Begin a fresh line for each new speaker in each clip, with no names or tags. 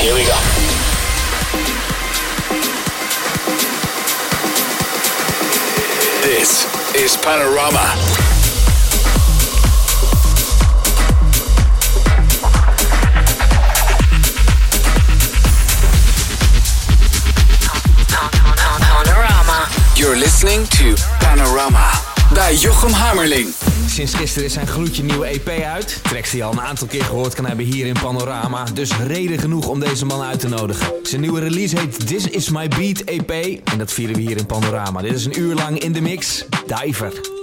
Here we go. This is Panorama. You're listening to Panorama by Jochem Hammerling.
Sinds gisteren is zijn gloedje nieuwe EP uit. Tracks die je al een aantal keer gehoord kan hebben hier in Panorama. Dus reden genoeg om deze man uit te nodigen. Zijn nieuwe release heet This Is My Beat EP. En dat vieren we hier in Panorama. Dit is een uur lang in de mix. Diver.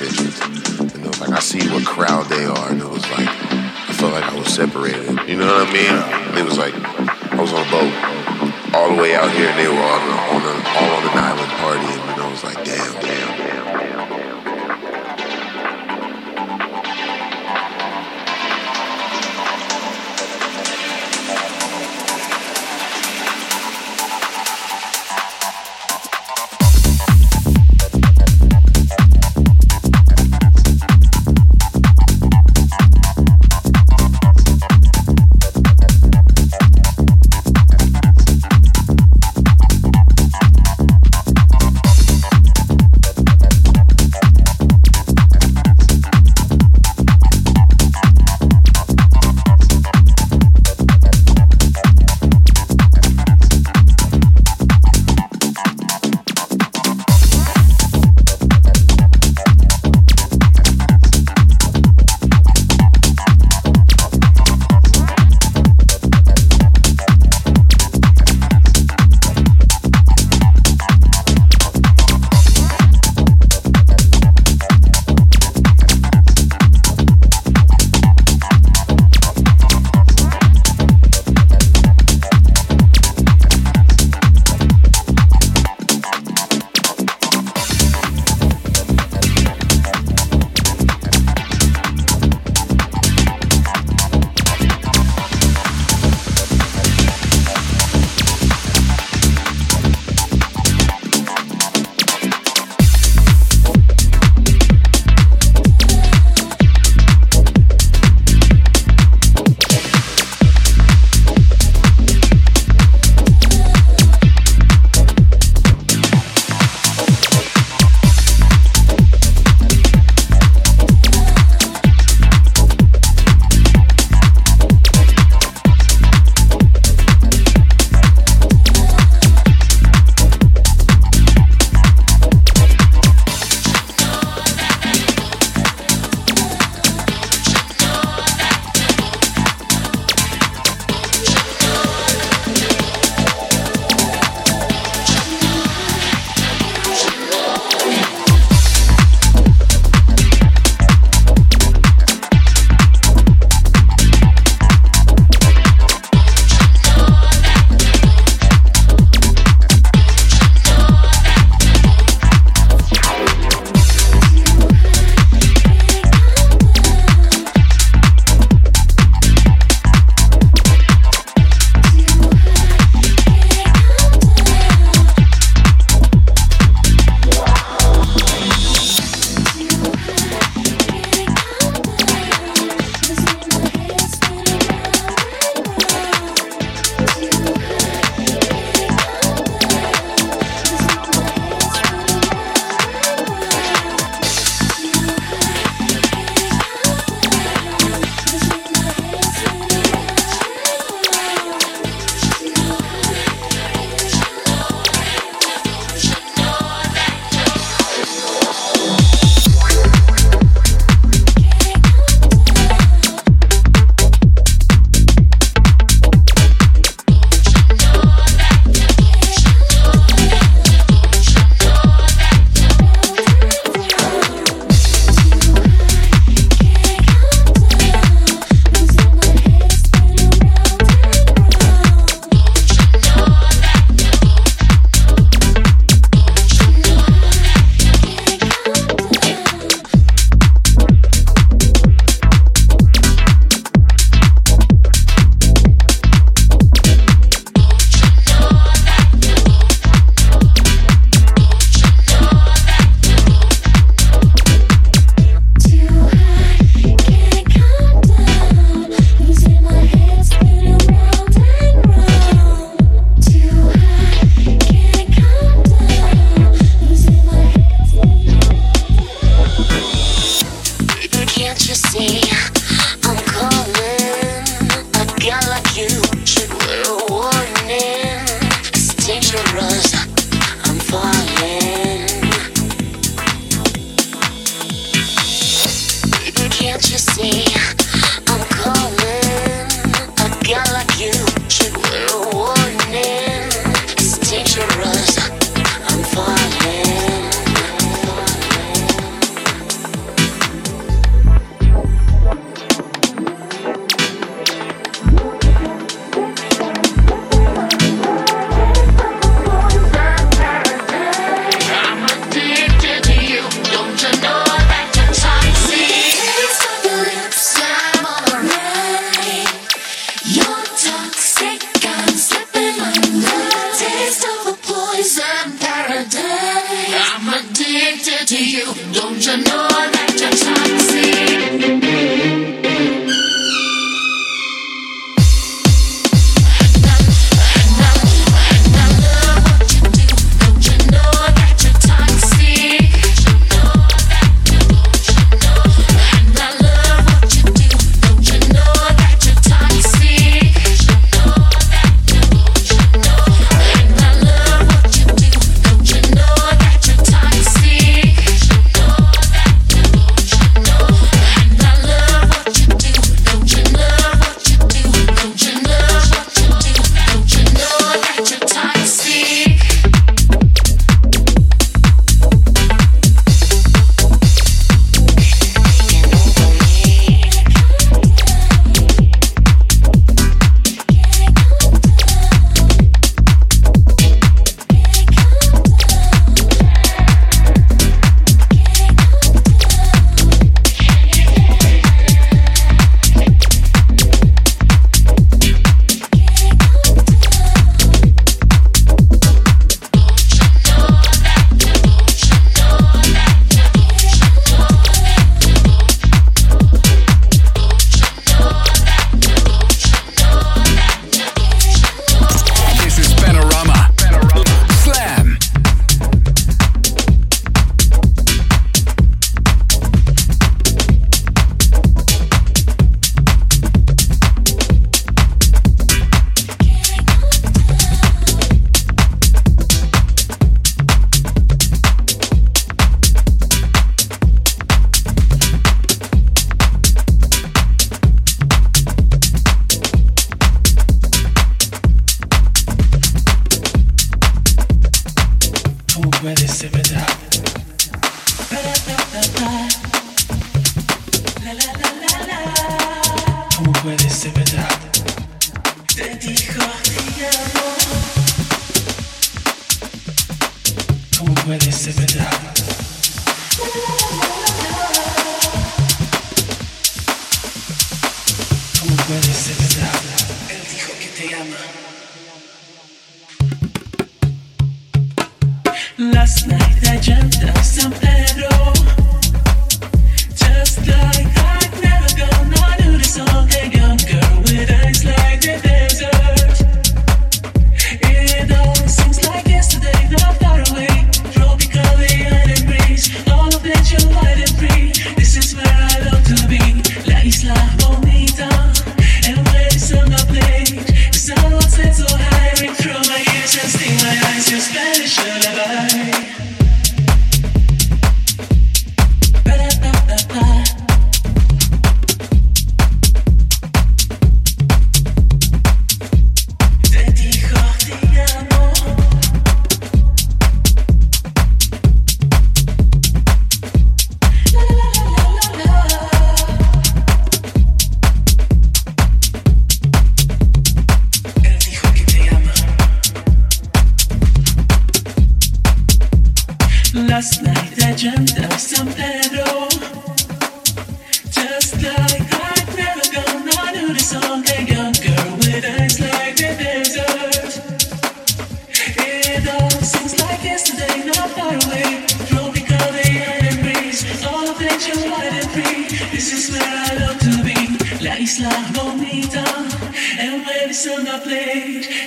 And it was like I see what crowd they are, and it was
like I felt like I was separated. You know what I mean? It was like I was on a boat all the way out here, and they were on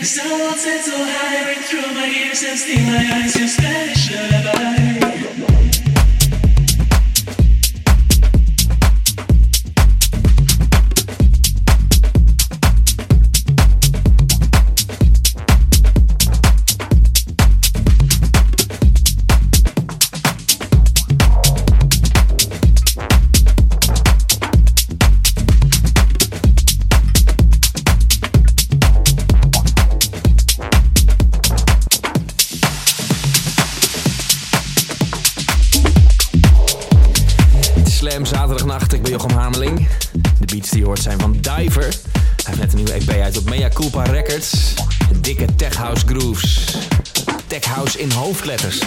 sun was set so high, ring through my ears and sting my eyes. Your Spanish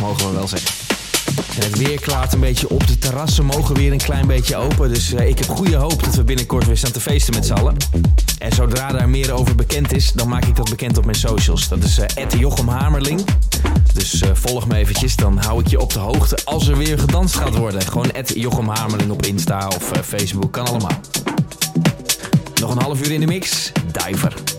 mogen we wel zeggen. En het weer klaart een beetje op. De terrassen mogen weer een klein beetje open. Dus eh, ik heb goede hoop dat we binnenkort weer staan te feesten met z'n allen. En zodra daar meer over bekend is, dan maak ik dat bekend op mijn socials. Dat is eh Jochem Hamerling. Dus eh, volg me eventjes, dan hou ik je op de hoogte als er weer gedanst gaat worden. Gewoon Jochem Hamerling op Insta of Facebook, kan allemaal. Nog een half uur in de mix, Diver.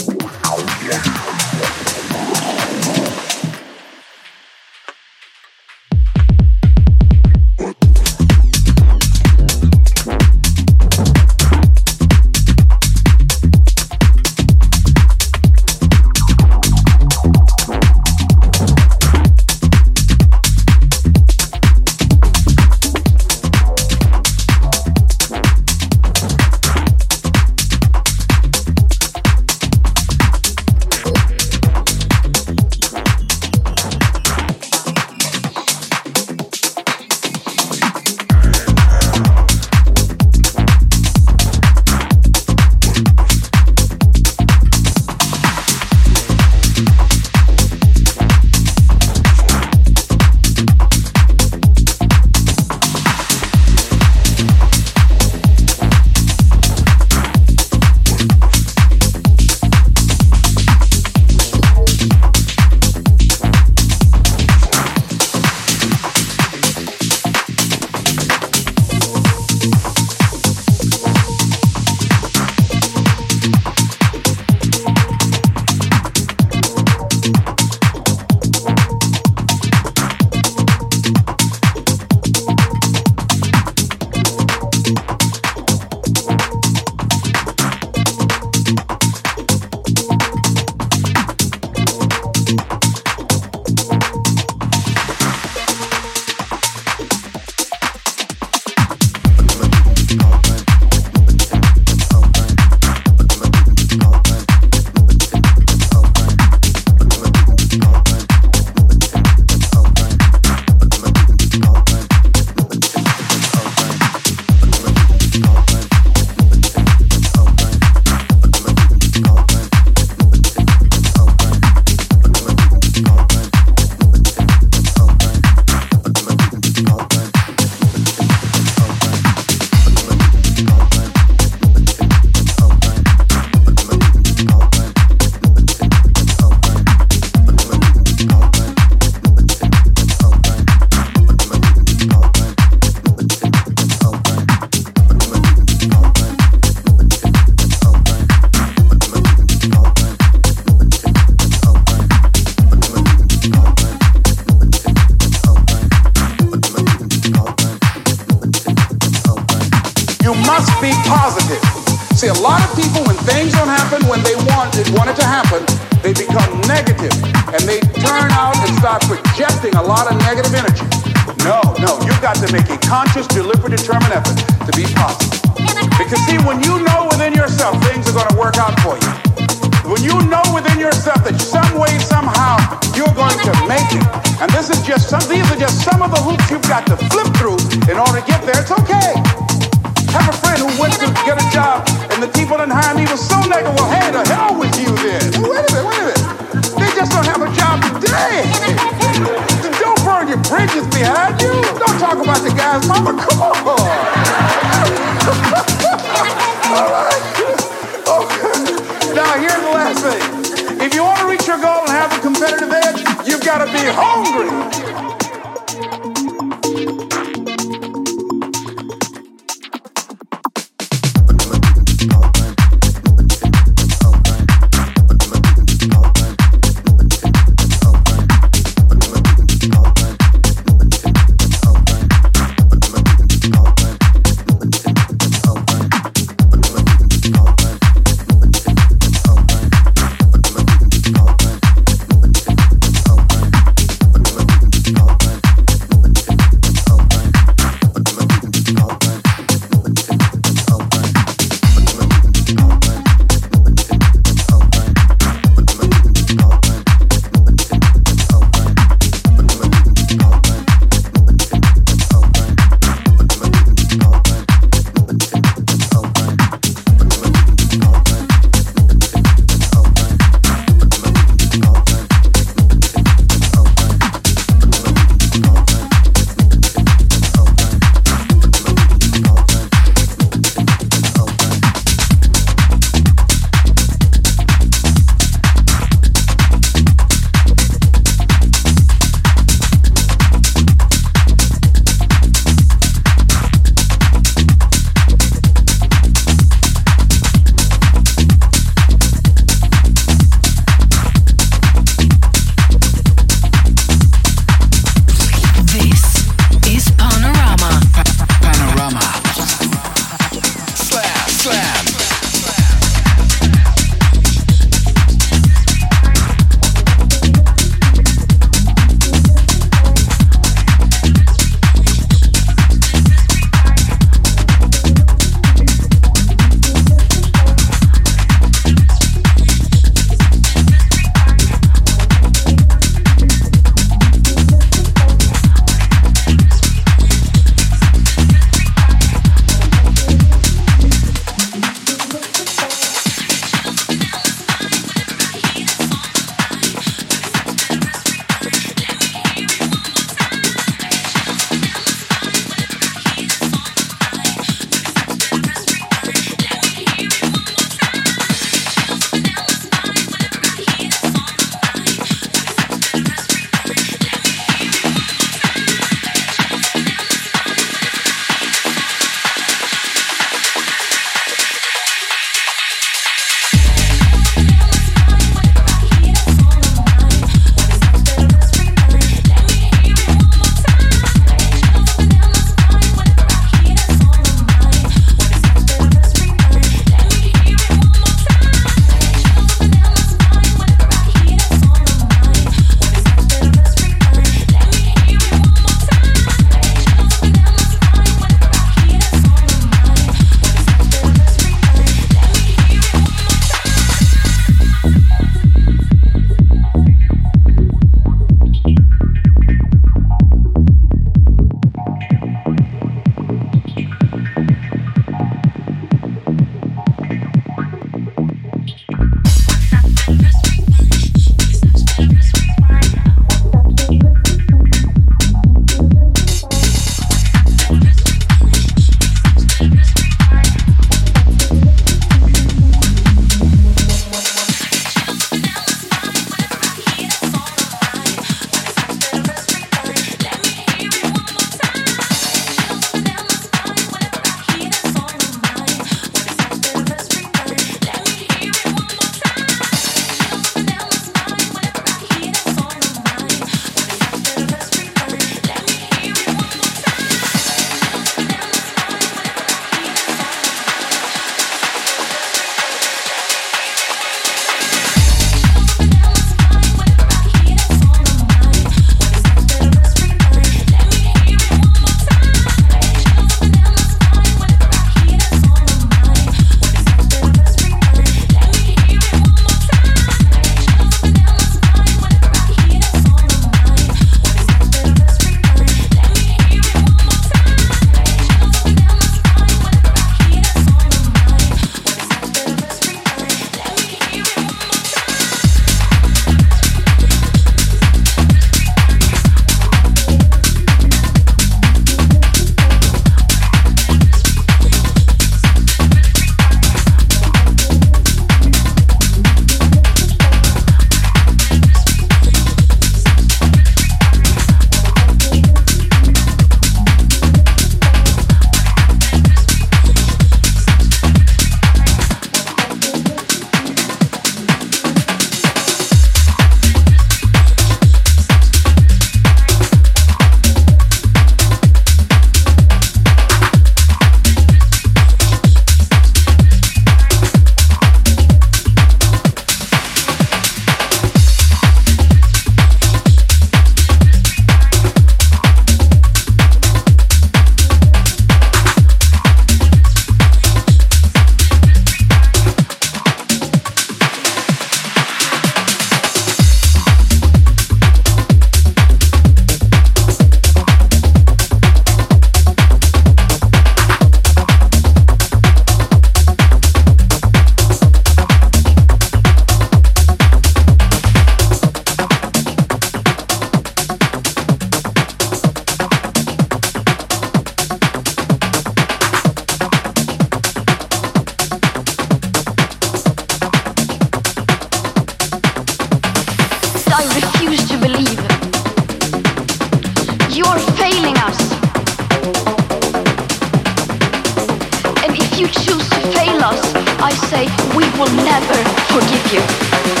Will never forgive you.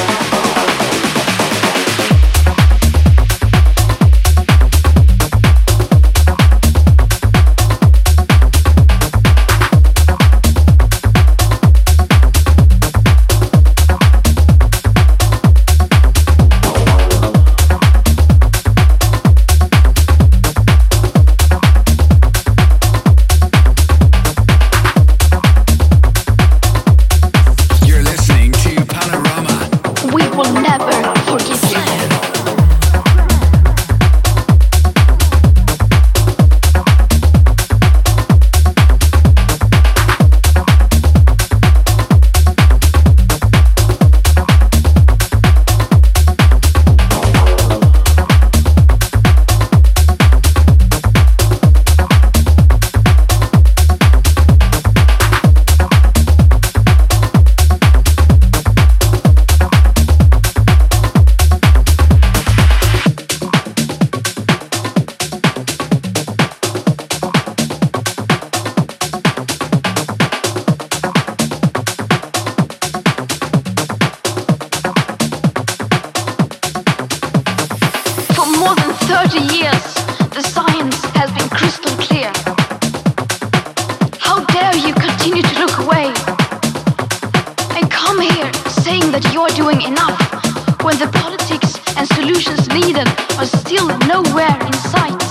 Needed are still nowhere in sight?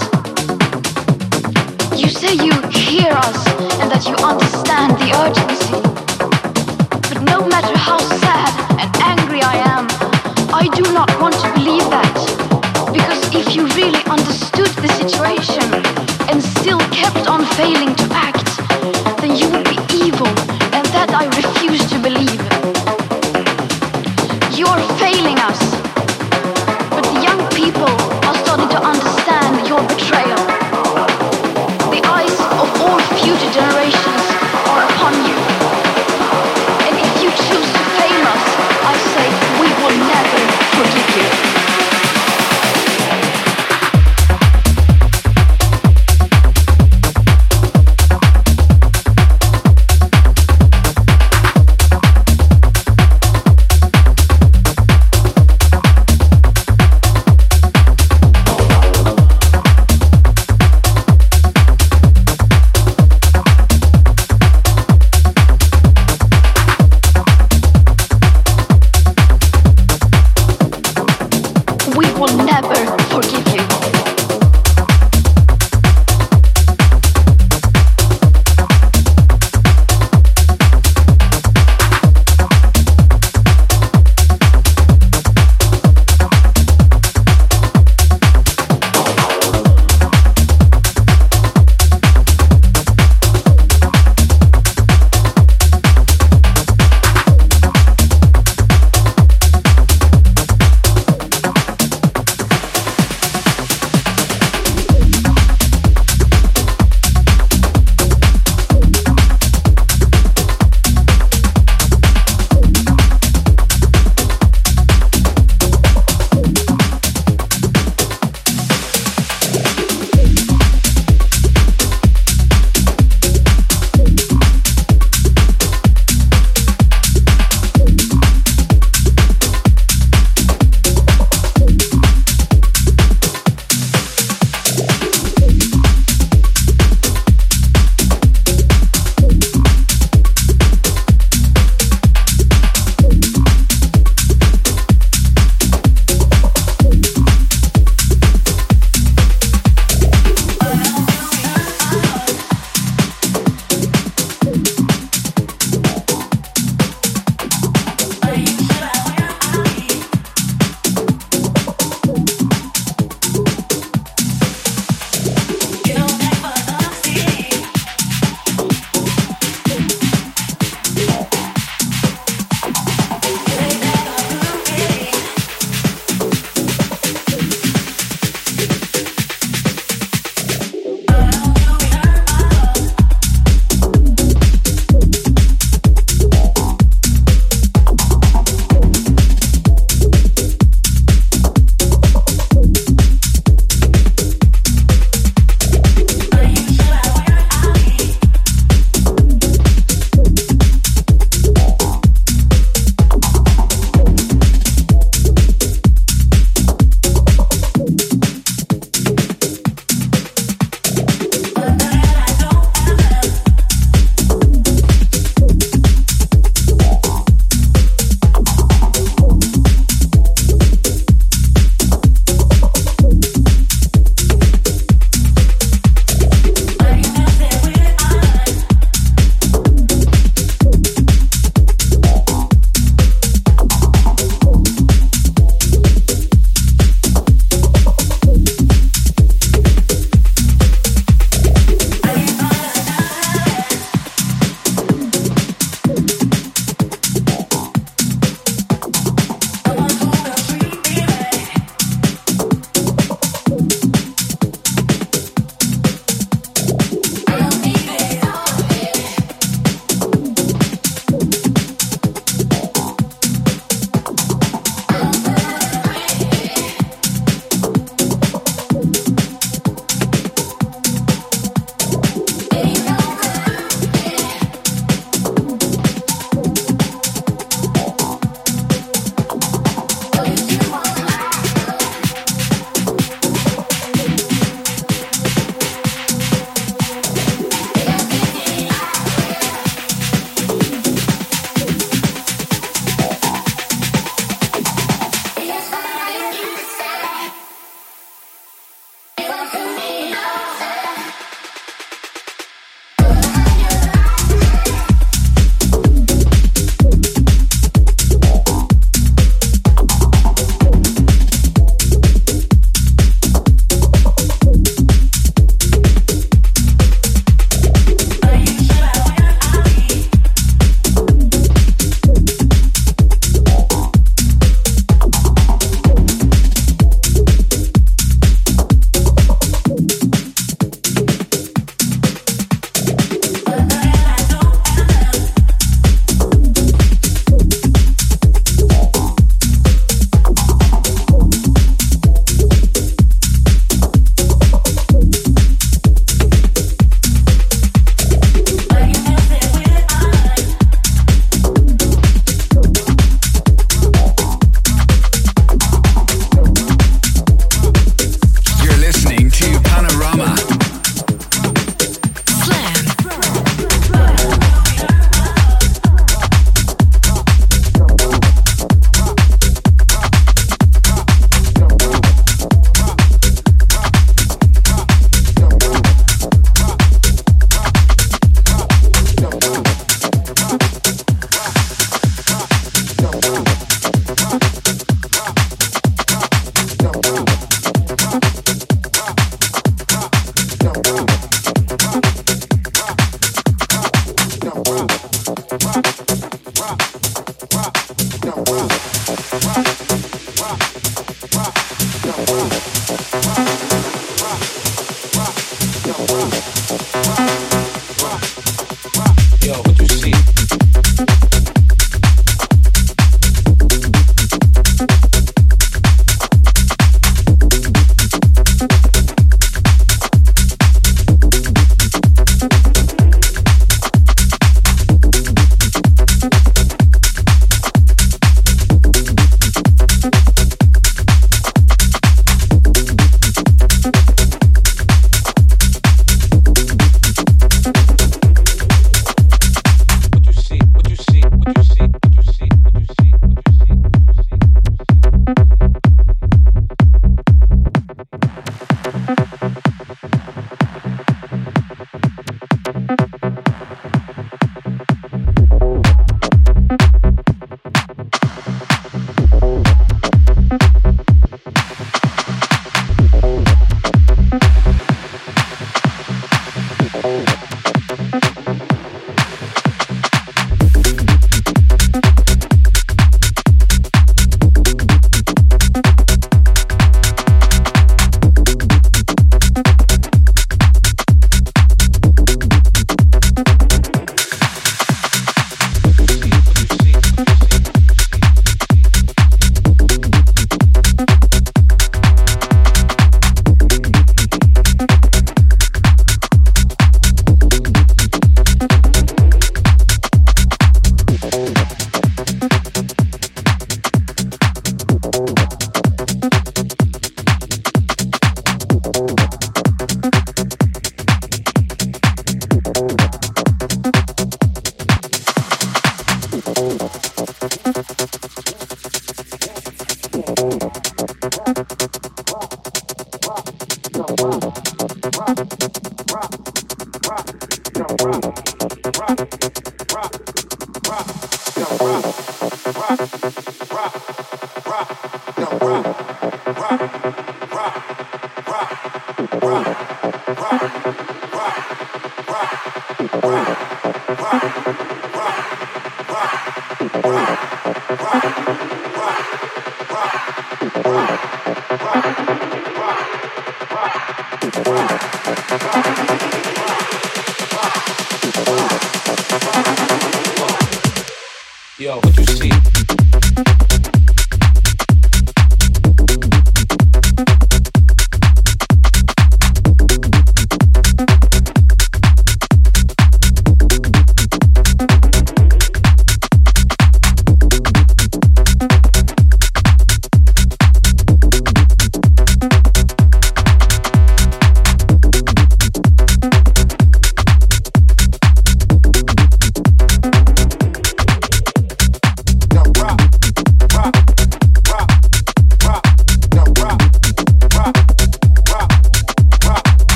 You say you hear us and that you understand the urgency. But no matter how sad and angry I am, I do not want to believe that. Because if you really understood the situation and still kept on failing to act, then you would be evil, and that I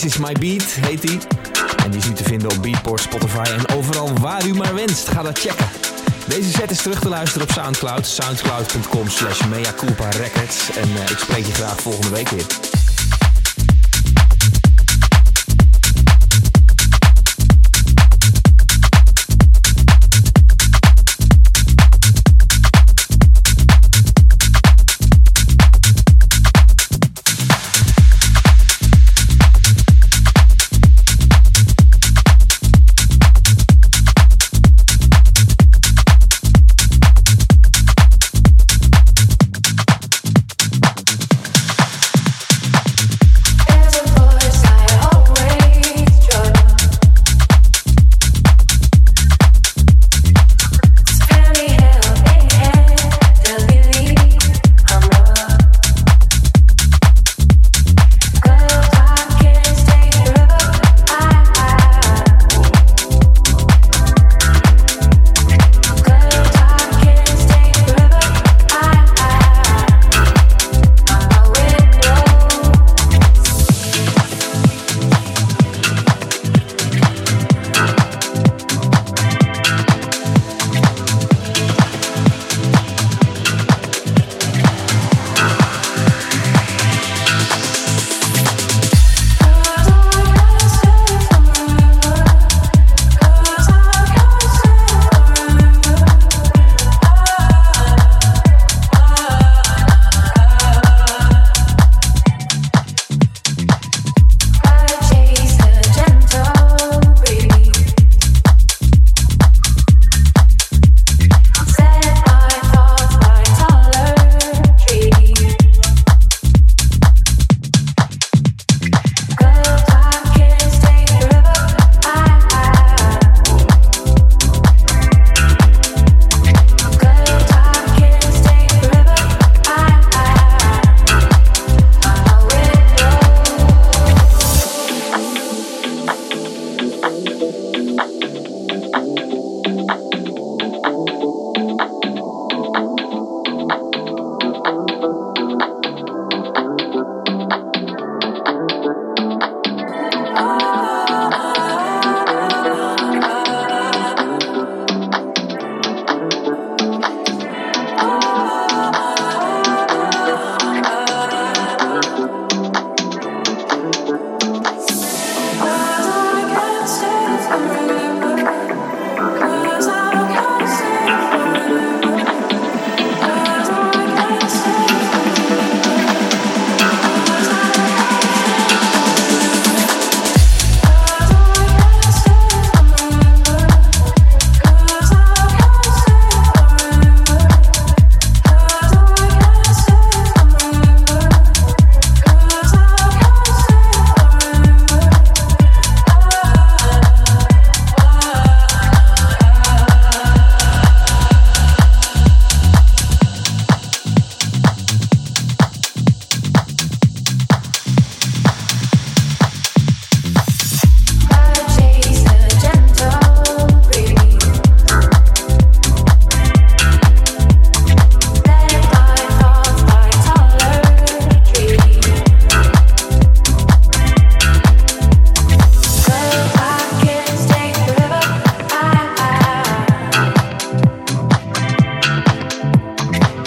This Is My Beat heet die. En die is nu te vinden op Beatport, Spotify en overal waar u maar wenst. Ga dat checken. Deze set is terug te luisteren op Soundcloud, soundcloud.com slash meaculpa records. En eh, ik spreek je graag volgende week weer.